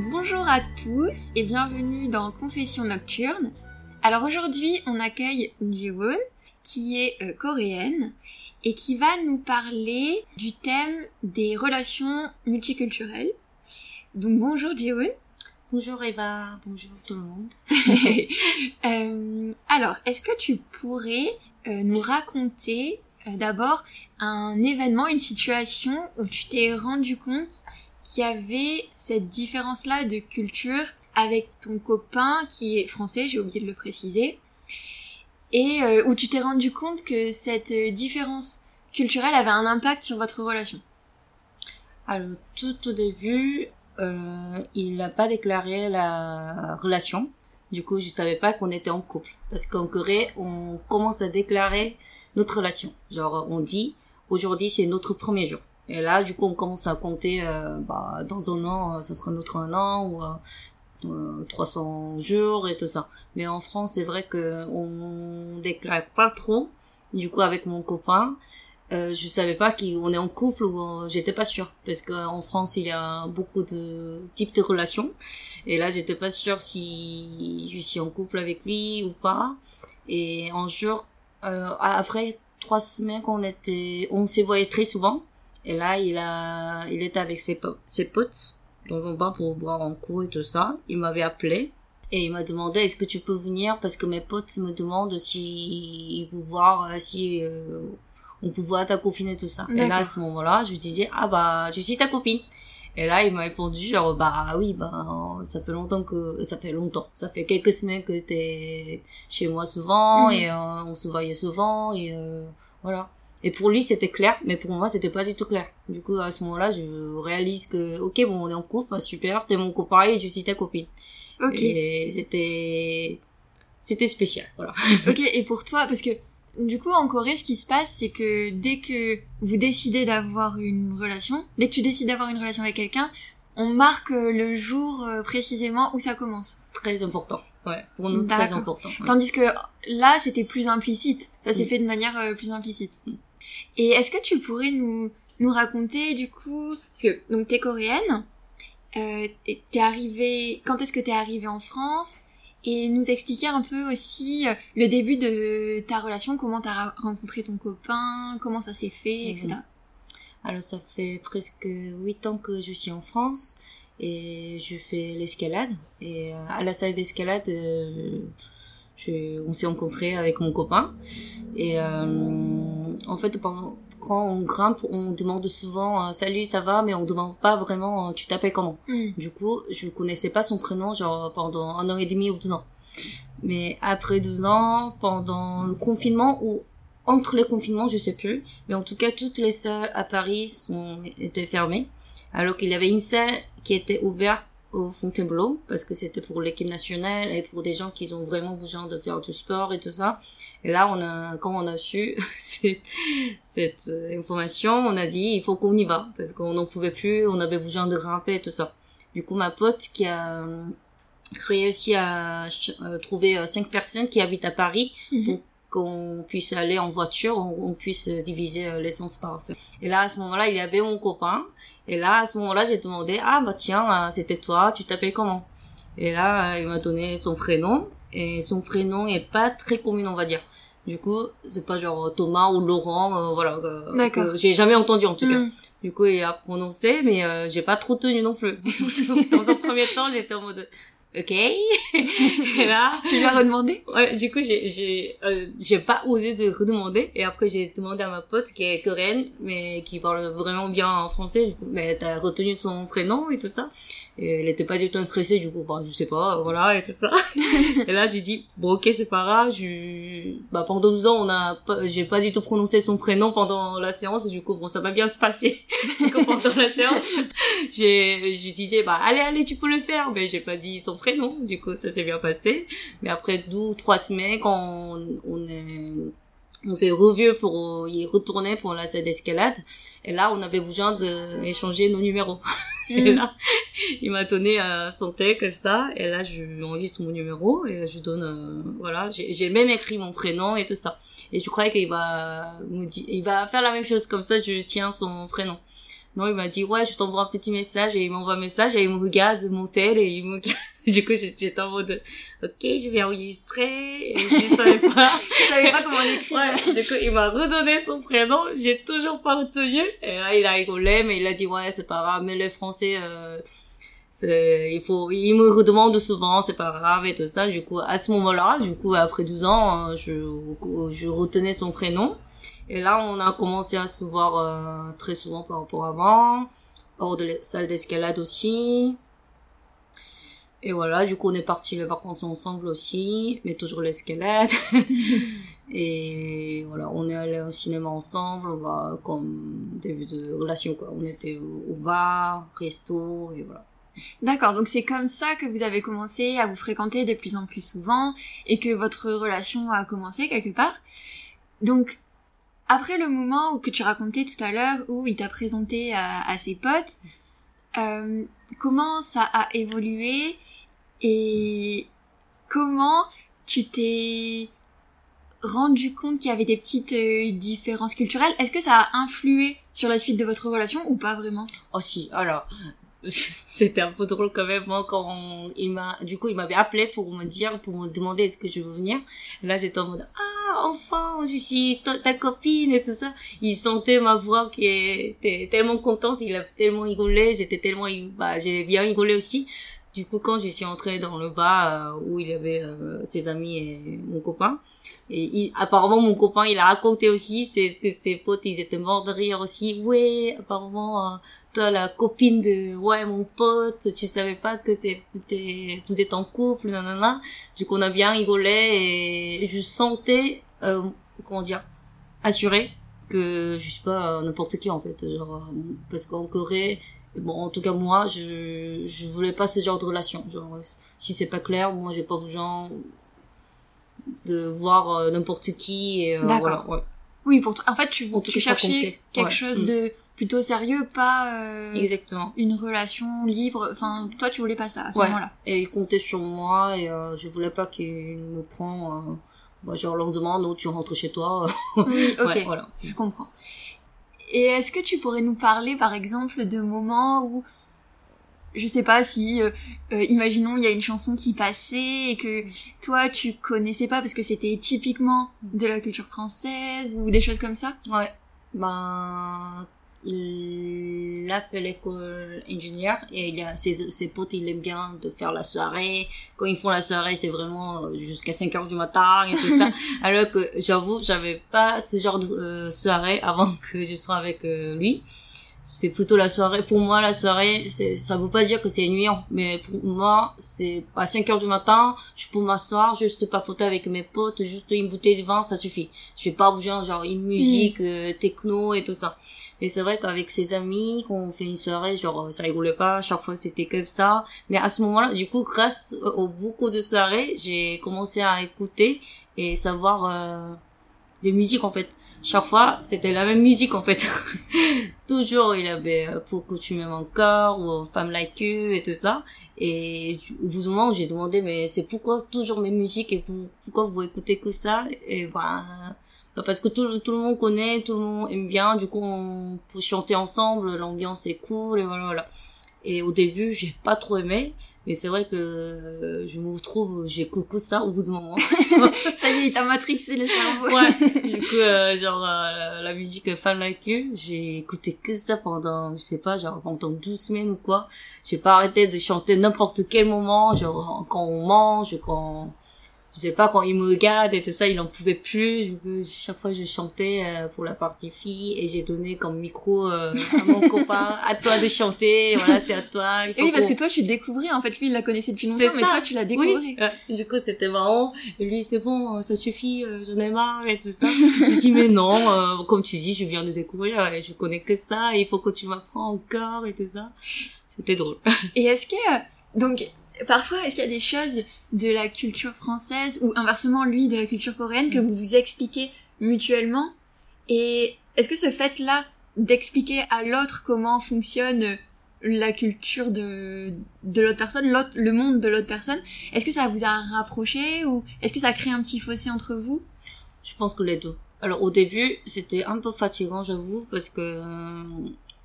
Bonjour à tous et bienvenue dans Confession Nocturne. Alors aujourd'hui, on accueille Jiwon, qui est euh, coréenne et qui va nous parler du thème des relations multiculturelles. Donc bonjour Jiwon. Bonjour Eva, bonjour tout le monde. Euh, alors, est-ce que tu pourrais euh, nous raconter d'abord un événement, une situation où tu t'es rendu compte qu'il y avait cette différence-là de culture avec ton copain qui est français, j'ai oublié de le préciser, et euh, où tu t'es rendu compte que cette euh, différence culturelle avait un impact sur votre relation. Alors tout au début, euh, il n'a pas déclaré la relation. Du coup, je savais pas qu'on était en couple. Parce qu'en Corée, on commence à déclarer notre relation. Genre, on dit, aujourd'hui, c'est notre premier jour. Et là, du coup, on commence à compter, euh, bah, dans un an, euh, ça sera notre un an, ou euh, 300 jours et tout ça. Mais en France, c'est vrai que on déclare pas trop. Du coup, avec mon copain, euh, je savais pas qu'on est en couple ou euh, j'étais pas sûre parce qu'en France il y a beaucoup de types de relations et là j'étais pas sûre si je suis en couple avec lui ou pas et un jour euh, après trois semaines qu'on était on s'est voyé très souvent et là il a il était avec ses, po- ses potes dans un bar pour boire un coup et tout ça il m'avait appelé et il m'a demandé est-ce que tu peux venir? Parce que mes potes me demandent si ils voir euh, si euh, on peut voir ta copine et tout ça. Et là, à ce moment-là, je lui disais, ah bah, je suis ta copine. Et là, il m'a répondu, genre, bah oui, bah, ça fait longtemps que, ça fait longtemps, ça fait quelques semaines que t'es chez moi souvent, Mhm. et euh, on se voyait souvent, et euh, voilà. Et pour lui, c'était clair, mais pour moi, c'était pas du tout clair. Du coup, à ce moment-là, je réalise que, ok, bon, on est en couple, bah, super, t'es mon copain et je suis ta copine. Ok. Et c'était, c'était spécial, voilà. Ok, et pour toi, parce que du coup en Corée, ce qui se passe, c'est que dès que vous décidez d'avoir une relation, dès que tu décides d'avoir une relation avec quelqu'un, on marque le jour euh, précisément où ça commence. Très important. Ouais, pour nous, très important. ouais. Tandis que là, c'était plus implicite. Ça s'est Mm. fait de manière euh, plus implicite. Et est-ce que tu pourrais nous nous raconter du coup, parce que donc t'es coréenne, euh, t'es arrivée, quand est-ce que t'es arrivée en France? Et nous expliquer un peu aussi euh, le début de ta relation, comment t'as rencontré ton copain, comment ça s'est fait, etc. Mhm. Alors ça fait presque huit ans que je suis en France et je fais l'escalade. Et euh, à la salle d'escalade, je- on s'est rencontrés avec mon copain. Et euh, en fait, pendant, quand on grimpe, on demande souvent euh, salut, ça va, mais on demande pas vraiment euh, tu t'appelles comment. Mm. Du coup, je connaissais pas son prénom genre pendant un an et demi ou deux ans. Mais après deux ans, pendant le confinement ou entre les confinements, je sais plus. Mais en tout cas, toutes les salles à Paris sont, étaient fermées. Alors qu'il y avait une salle qui était ouverte au Fontainebleau parce que c'était pour l'équipe nationale et pour des gens qui ont vraiment besoin de faire du sport et tout ça. Et là, on a, quand on a su cette, cette euh, information, on a dit il faut qu'on y va parce qu'on n'en pouvait plus, on avait besoin de grimper et tout ça. Du coup, ma pote qui a euh, réussi à euh, trouver cinq personnes qui habitent à Paris Mhm. pour qu'on puisse aller en voiture, on, on puisse diviser l'essence par ça. Et là, à ce moment-là, il y avait mon copain. Et là, à ce moment-là, j'ai demandé, ah bah tiens, euh, c'était toi, tu t'appelles comment? Et là, euh, il m'a donné son prénom. Et son prénom est pas très commun, on va dire. Du coup, c'est pas genre Thomas ou Laurent, euh, voilà. euh, que j'ai jamais entendu en tout cas. Mm. Du coup, il a prononcé, mais euh, j'ai pas trop tenu non plus. Dans un premier temps, j'étais en mode, ok. et là, Tu lui as redemandé Ouais, du coup, j'ai, j'ai, euh, j'ai pas osé de redemander. Et après, j'ai demandé à ma pote qui est coréenne, mais qui parle vraiment bien en français. Mais t'as retenu son prénom et tout ça. Et elle était pas du tout stressée, du coup, bah, je sais pas, voilà, et tout ça. et là, j'ai dit, bon, ok, c'est pas grave, je, bah, pendant 12 ans, on a pas, j'ai pas du tout prononcé son prénom pendant la séance, et du coup, bon, ça va bien se passer. du coup, pendant la séance, j'ai, je disais, bah, allez, allez, tu peux le faire, mais j'ai pas dit son prénom, du coup, ça s'est bien passé. Mais après deux ou trois semaines, quand on, on est, on s'est revu pour y retourner pour la salle d'escalade. Et là, on avait besoin de échanger nos numéros. Et Mm. là, il m'a donné euh, son tel comme ça. Et là, je lui enregistre mon numéro et je donne, euh, voilà, j'ai même écrit mon prénom et tout ça. Et je croyais qu'il va me dire, il va faire la même chose comme ça. Je tiens son prénom. Non, il m'a dit, ouais, je t'envoie un petit message et il m'envoie un message et il me regarde mon tel et il me regarde. Du coup, j'étais en mode, ok, je vais enregistrer et je savais pas. je savais pas comment l'écrire. Ouais, du coup, il m'a redonné son prénom, j'ai toujours pas retenu. Et là, il a rigolé, mais il a dit, ouais, c'est pas grave, mais le français, euh, c'est, il faut, il me redemande souvent, c'est pas grave et tout ça. Du coup, à ce moment-là, du coup, après 12 ans, je, je retenais son prénom. Et là, on a commencé à se voir euh, très souvent par rapport à avant, hors de la salle d'escalade aussi. Et voilà, du coup, on est parti les vacances ensemble aussi, mais toujours l'escalade. et voilà, on est allé au cinéma ensemble, on va comme début de relation, quoi. On était au bar, resto, et voilà. D'accord, donc c'est comme ça que vous avez commencé à vous fréquenter de plus en plus souvent et que votre relation a commencé quelque part. Donc, après le moment où que tu racontais tout à l'heure où il t'a présenté à, ses potes, euh, comment ça a évolué et comment tu t'es rendu compte qu'il y avait des petites euh, différences culturelles? Est-ce que ça a influé sur la suite de votre relation ou pas vraiment? Oh si, alors c'était un peu drôle quand même moi quand il m'a du coup il m'avait appelé pour me dire pour me demander est-ce que je veux venir. Là j'étais en mode ah enfin je suis ta, copine et tout ça il sentait ma voix qui était tellement contente il a tellement rigolé j'étais tellement bah j'ai bien rigolé aussi du coup, quand je suis entrée dans le bar euh, où il y avait euh, ses amis et mon copain, et il, apparemment mon copain, il a raconté aussi que ses potes, ils étaient morts de rire aussi. Ouais, apparemment, euh, toi la copine de ouais mon pote, tu savais pas que t'es, t'es, vous êtes en couple, nanana. Du coup, on a bien rigolé et je sentais, comment dire, assuré que je suis pas n'importe qui en fait, genre parce qu'en Corée bon en tout cas moi je je voulais pas ce genre de relation. Genre si c'est pas clair moi j'ai pas besoin de voir euh, n'importe qui et euh, D'accord. ouais. oui pour en fait tu, tu cherchais quelque chose mm. de plutôt sérieux pas euh, exactement. une relation libre. Enfin toi tu voulais pas ça à ce moment-là. Et il comptait sur moi et euh, je voulais pas qu'il me prend bah, genre le lendemain non tu rentres chez toi. Oui ok. Voilà. Je comprends. Et est-ce que tu pourrais nous parler, par exemple, de moments où, je sais pas si, euh, euh, imaginons, il y a une chanson qui passait et que toi, tu connaissais pas parce que c'était typiquement de la culture française ou des choses comme ça? Ouais. Ben, il a fait l'école ingénieur et il a ses, ses potes il aime bien de faire la soirée. Quand ils font la soirée c'est vraiment euh, jusqu'à 5 heures du matin et tout ça. Alors que j'avoue j'avais pas ce genre de euh, soirée avant que je sois avec euh, lui. C'est plutôt la soirée pour moi la soirée c'est ça veut pas dire que c'est ennuyant. Mais pour moi c'est à 5 heures du matin je peux m'asseoir juste papoter avec mes potes juste une bouteille de vin ça suffit. Je vais pas bouger genre une musique techno et tout ça mais c'est vrai qu'avec ses amis, quand on fait une soirée, genre, ça rigolait pas, chaque fois c'était comme ça. Mais à ce moment-là, du coup, grâce aux beaucoup de soirées, j'ai commencé à écouter et savoir euh, des musiques, en fait. Chaque fois, c'était la même musique, en fait. Toujours, il avait euh, Pourquoi tu m'aimes encore, ou Femme Like You, et tout ça. Et au bout d'un moment, j'ai demandé, mais c'est pourquoi toujours mes musiques et pourquoi vous écoutez que ça? Et ben parce que tout, tout le monde connaît, tout le monde aime bien, du coup on peut chanter ensemble, l'ambiance est cool et voilà voilà. Et au début j'ai pas trop aimé, mais c'est vrai que je me retrouve, j'ai coucou ça au bout d'un moment. ça y est, t'as matrixé le cerveau. ouais. Du coup, euh, genre euh, la musique Fan Like You, j'ai écouté que ça pendant, je sais pas, genre pendant 12 semaines ou quoi. J'ai pas arrêté de chanter n'importe quel moment, genre quand on mange, quand je sais pas quand il me regarde et tout ça il en pouvait plus. Chaque fois je chantais euh, pour la partie fille et j'ai donné comme micro euh, à mon copain. À toi de chanter voilà c'est à toi et oui parce que toi tu découvrais en fait lui il la connaissait depuis longtemps mais toi tu l'as découvert oui. du coup c'était marrant. Et lui c'est bon ça suffit euh, j'en ai marre et tout ça. Je dis mais non comme tu dis je viens de découvrir et je connais que ça il faut que tu m'apprends encore et tout ça. C'était drôle. Et est-ce que donc parfois, est-ce qu'il y a des choses de la culture française ou inversement lui de la culture coréenne que mm. vous vous expliquez mutuellement Et est-ce que ce fait-là d'expliquer à l'autre comment fonctionne la culture de de l'autre personne, l'autre le monde de l'autre personne, est-ce que ça vous a rapproché ou est-ce que ça crée un petit fossé entre vous? Je pense que les deux. Alors au début, c'était un peu fatigant, j'avoue, parce que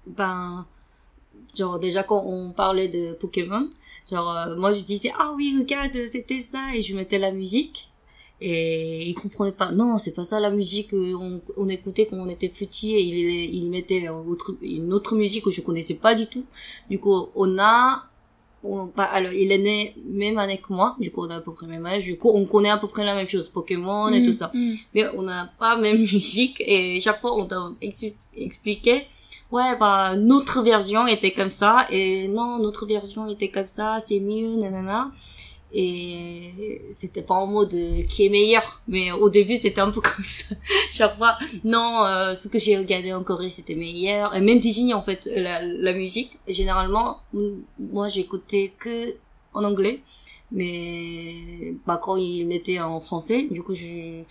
ben genre déjà quand on parlait de Pokémon genre euh, moi je disais ah oui regarde c'était ça et je mettais la musique et il comprenait pas. Non c'est pas ça la musique euh, on, on écoutait quand on était petit et il il mettait autre, une autre musique que je connaissais pas du tout. Du coup on a on, bah, alors il est né même année que moi du coup on a à peu près le même âge. Du coup on connaît à peu près la même chose Pokémon et Mm, tout ça. mm. mais on n'a pas même musique et chaque fois on t'a ex- expliqué ouais bah notre version était comme ça et non notre version était comme ça c'est mieux nanana et c'était pas en mode euh, qui est meilleur mais au début c'était un peu comme ça. Chaque fois non euh, ce que j'ai regardé en Corée c'était meilleur. Et même Disney en fait la, la musique généralement moi j'écoutais que en anglais. Mais bah quand il mettait en français du coup je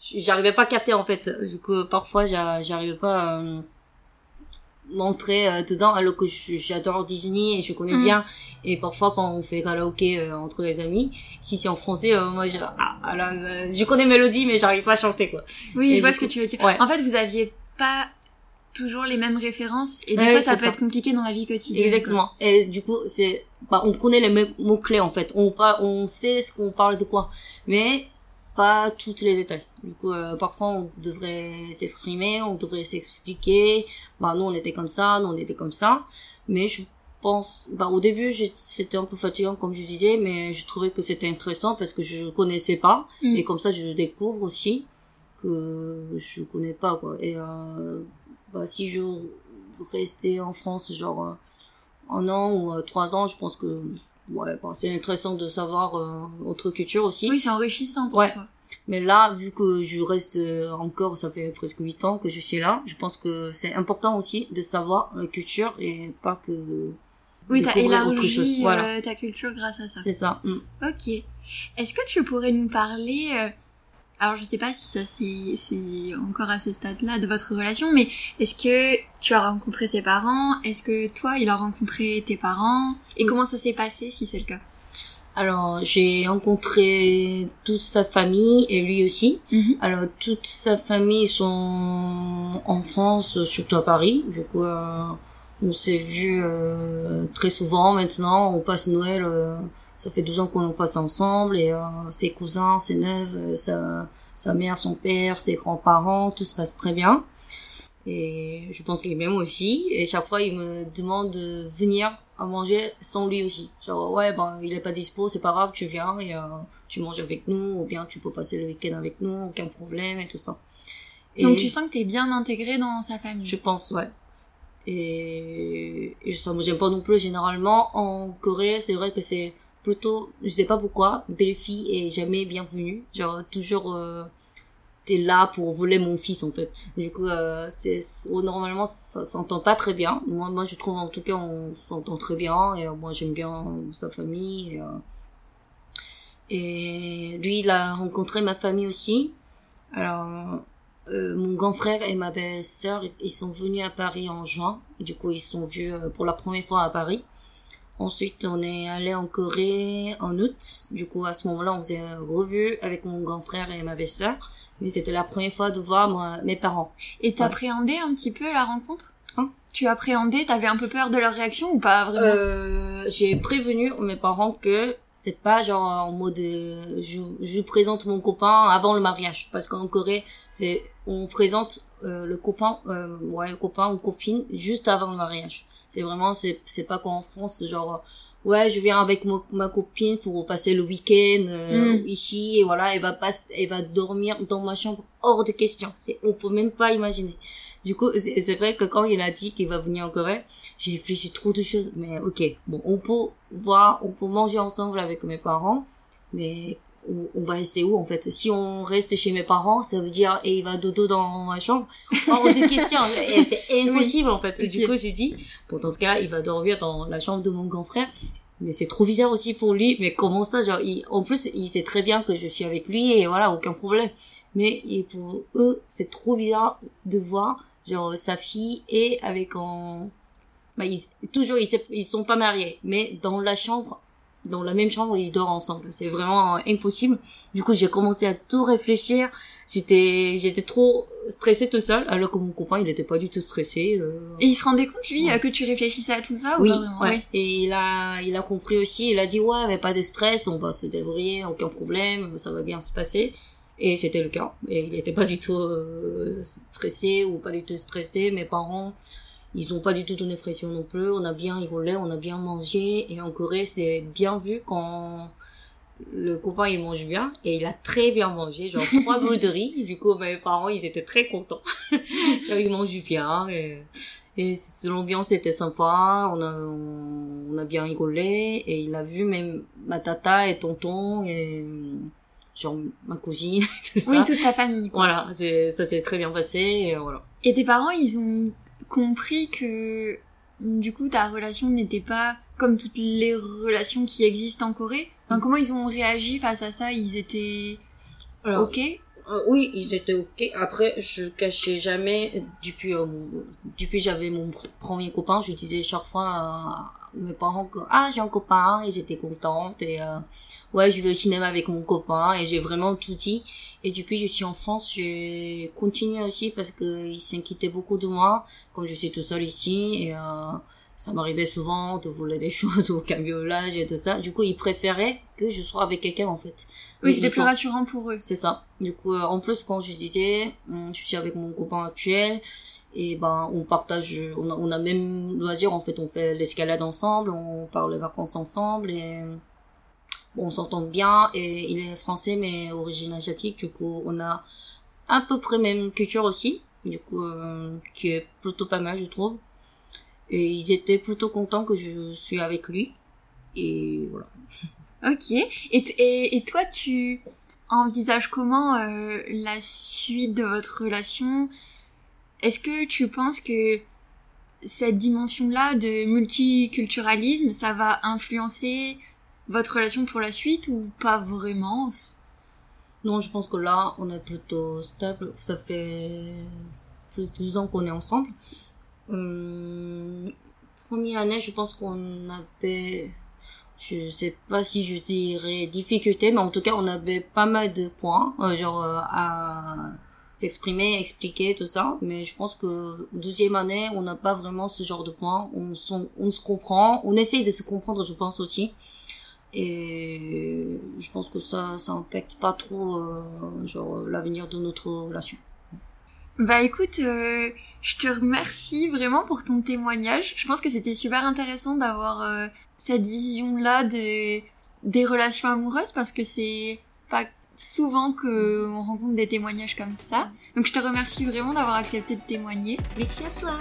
j'arrivais pas à capter en fait. Du coup parfois j'a- j'arrivais pas à m'entrer euh, dedans alors que j'adore Disney et je connais Mm. bien et parfois quand on fait karaoké euh, entre les amis si c'est en français euh, moi je ah, alors, euh, je connais mélodie mais j'arrive pas à chanter quoi Oui, Et je vois ce que tu veux dire. ouais. En fait, vous aviez pas toujours les mêmes références et des Ouais, fois ça peut ça. être compliqué dans la vie quotidienne. Exactement. Et du coup, c'est, bah, on connaît les mots clés en fait. On pas, on sait ce qu'on parle de quoi, mais pas tous les détails. Du coup, euh, parfois on devrait s'exprimer, on devrait s'expliquer. Bah, nous on était comme ça, nous on était comme ça. Mais je pense, bah, au début c'était un peu fatigant comme je disais, mais je trouvais que c'était intéressant parce que je connaissais pas Mm. et comme ça je découvre aussi que je connais pas quoi. Et euh, bah, si je restais en France genre euh, un an ou euh, trois ans, je pense que ouais, bah, c'est intéressant de savoir euh, autre culture aussi. Oui, c'est enrichissant pour Ouais. toi. Mais là, vu que je reste euh, encore, ça fait presque huit ans que je suis là, je pense que c'est important aussi de savoir la culture et pas que Oui, t'as élargi. Voilà. euh, ta culture grâce à ça. c'est ça. Mm. Ok. Est-ce que tu pourrais nous parler euh, alors je sais pas si ça c'est encore à ce stade-là de votre relation, mais est-ce que tu as rencontré ses parents? Est-ce que toi il a rencontré tes parents? Et Oui. comment ça s'est passé si c'est le cas? Alors, j'ai rencontré toute sa famille et lui aussi. Alors, toute sa famille sont en France, surtout à Paris. Du coup, euh, on s'est vu euh, très souvent maintenant. On passe Noël, euh, ça fait 12 ans qu'on en passe ensemble. Et euh, ses cousins, ses neveux, euh, sa, sa mère, son père, ses grands-parents, tout se passe très bien. Et je pense qu'il m'aime aussi. Et chaque fois, il me demande de venir à manger sans lui aussi. Genre, ouais, ben, il est pas dispo, c'est pas grave, tu viens et euh, tu manges avec nous, ou bien tu peux passer le week-end avec nous, aucun problème et tout ça. Et Donc tu sens que t'es bien intégré dans sa famille? Je pense, ouais. Et, et ça me gêne pas non plus. Généralement, en Corée, c'est vrai que c'est plutôt, je sais pas pourquoi, belle-fille est jamais bienvenue. Genre, toujours, euh, t'es là pour voler mon fils, en fait. Du coup, euh, c'est, c'est- normalement, ça s'entend pas très bien. Moi, moi, je trouve, en tout cas, on s'entend très bien. Et euh, moi, j'aime bien sa famille. Et, euh, et lui, il a rencontré ma famille aussi. Alors, euh, mon grand frère et ma belle-sœur, ils sont venus à Paris en juin. Du coup, ils sont vus pour la première fois à Paris. Ensuite, on est allé en Corée en août. Du coup, à ce moment-là, on s'est revu avec mon grand frère et ma belle-sœur. Mais c'était la première fois de voir moi, mes parents. Et t'appréhendais un petit peu la rencontre? Hein? Tu appréhendais? T'avais un peu peur de leur réaction ou pas vraiment? Euh, j'ai prévenu mes parents que c'est pas genre en mode euh, je, je présente mon copain avant le mariage. Parce qu'en Corée c'est on présente euh, le copain euh, ouais le copain ou copine juste avant le mariage c'est vraiment c'est c'est pas comme en France genre ouais je viens avec mo- ma copine pour passer le week-end euh, Mm. ici et voilà elle va pas elle va dormir dans ma chambre hors de question. C'est on peut même pas imaginer. Du coup c'est c'est vrai que quand il a dit qu'il va venir en Corée j'ai réfléchi trop de choses mais ok. Bon on peut voir on peut manger ensemble avec mes parents mais on, va rester où en fait? Si on reste chez mes parents ça veut dire et il va dodo dans ma chambre? Hors de question et c'est impossible en fait. Du Ok. coup j'ai dit bon dans ce cas il va dormir dans la chambre de mon grand frère. Mais c'est trop bizarre aussi pour lui. Mais comment ça genre il, en plus il sait très bien que je suis avec lui et voilà aucun problème. Mais et pour eux c'est trop bizarre de voir genre sa fille est avec un bah, ils, toujours ils, ils sont pas mariés. Mais dans la chambre dans la même chambre, ils dorment ensemble. C'est vraiment impossible. Du coup, j'ai commencé à tout réfléchir. J'étais, j'étais trop stressée tout seul, alors que mon copain, il était pas du tout stressé. Euh. Et il se rendait compte, lui, que tu réfléchissais à tout ça oui, pas vraiment ouais. Et il a, il a compris aussi. Il a dit, ouais, mais pas de stress, on va se débrouiller, aucun problème, ça va bien se passer. Et c'était le cas. Et il n'était pas du tout euh, stressé ou pas du tout stressé. Mes parents, ils ont pas du tout donné pression non plus. On a bien rigolé, on a bien mangé. Et en Corée, c'est bien vu quand le copain il mange bien. Et il a très bien mangé. Genre trois boules de riz. Du coup mes parents ils étaient très contents. Il mange bien. Et, et l'ambiance était sympa. On a on a bien rigolé. Et il a vu même ma tata et tonton et genre ma cousine tout ça. oui toute ta famille quoi. voilà ça s'est très bien passé. Et voilà. Et tes parents ils ont compris que du coup ta relation n'était pas comme toutes les relations qui existent en Corée. Enfin, comment ils ont réagi face à ça? Ils étaient ok? Oui, ils étaient ok. Après, je cachais jamais depuis euh, depuis j'avais mon premier copain, je disais chaque fois à mes parents que ah j'ai un copain et j'étais contente et euh, ouais je vais au cinéma avec mon copain et j'ai vraiment tout dit. Et depuis je suis en France, j'ai continué aussi parce que ils s'inquiétaient beaucoup de moi comme je suis tout seul ici et ça m'arrivait souvent de voler des choses au cambriolage et tout ça. Du coup, ils préféraient que je sois avec quelqu'un, en fait. Oui, c'était plus rassurant pour eux. C'est ça. Du coup, euh, en plus, quand je disais, hum, je suis avec mon copain actuel, et ben, on partage, on a, on a même loisir, en fait, on fait l'escalade ensemble, on parle les vacances ensemble, et bon, on s'entend bien, et il est français, mais origine asiatique, du coup, on a à peu près même culture aussi, du coup, euh, qui est plutôt pas mal, je trouve. Et ils étaient plutôt contents que je suis avec lui. Et voilà. Ok. Et, et, et toi, tu envisages comment euh, la suite de votre relation? Est-ce que tu penses que cette dimension-là de multiculturalisme, ça va influencer votre relation pour la suite ou pas vraiment? Non, je pense que là, on est plutôt stable. Ça fait plus de 12 ans qu'on est ensemble. Hum, première année, je pense qu'on avait, je sais pas si je dirais difficulté, mais en tout cas, on avait pas mal de points, euh, genre euh, à s'exprimer, expliquer tout ça. Mais je pense que deuxième année, on n'a pas vraiment ce genre de points. On, on se comprend, on essaye de se comprendre, je pense aussi. Et je pense que ça, ça impacte pas trop, euh, genre l'avenir de notre relation. Bah écoute, euh, je te remercie vraiment pour ton témoignage. Je pense que c'était super intéressant d'avoir euh, cette vision-là des des relations amoureuses parce que c'est pas souvent que on rencontre des témoignages comme ça. Donc je te remercie vraiment d'avoir accepté de témoigner. Merci à toi.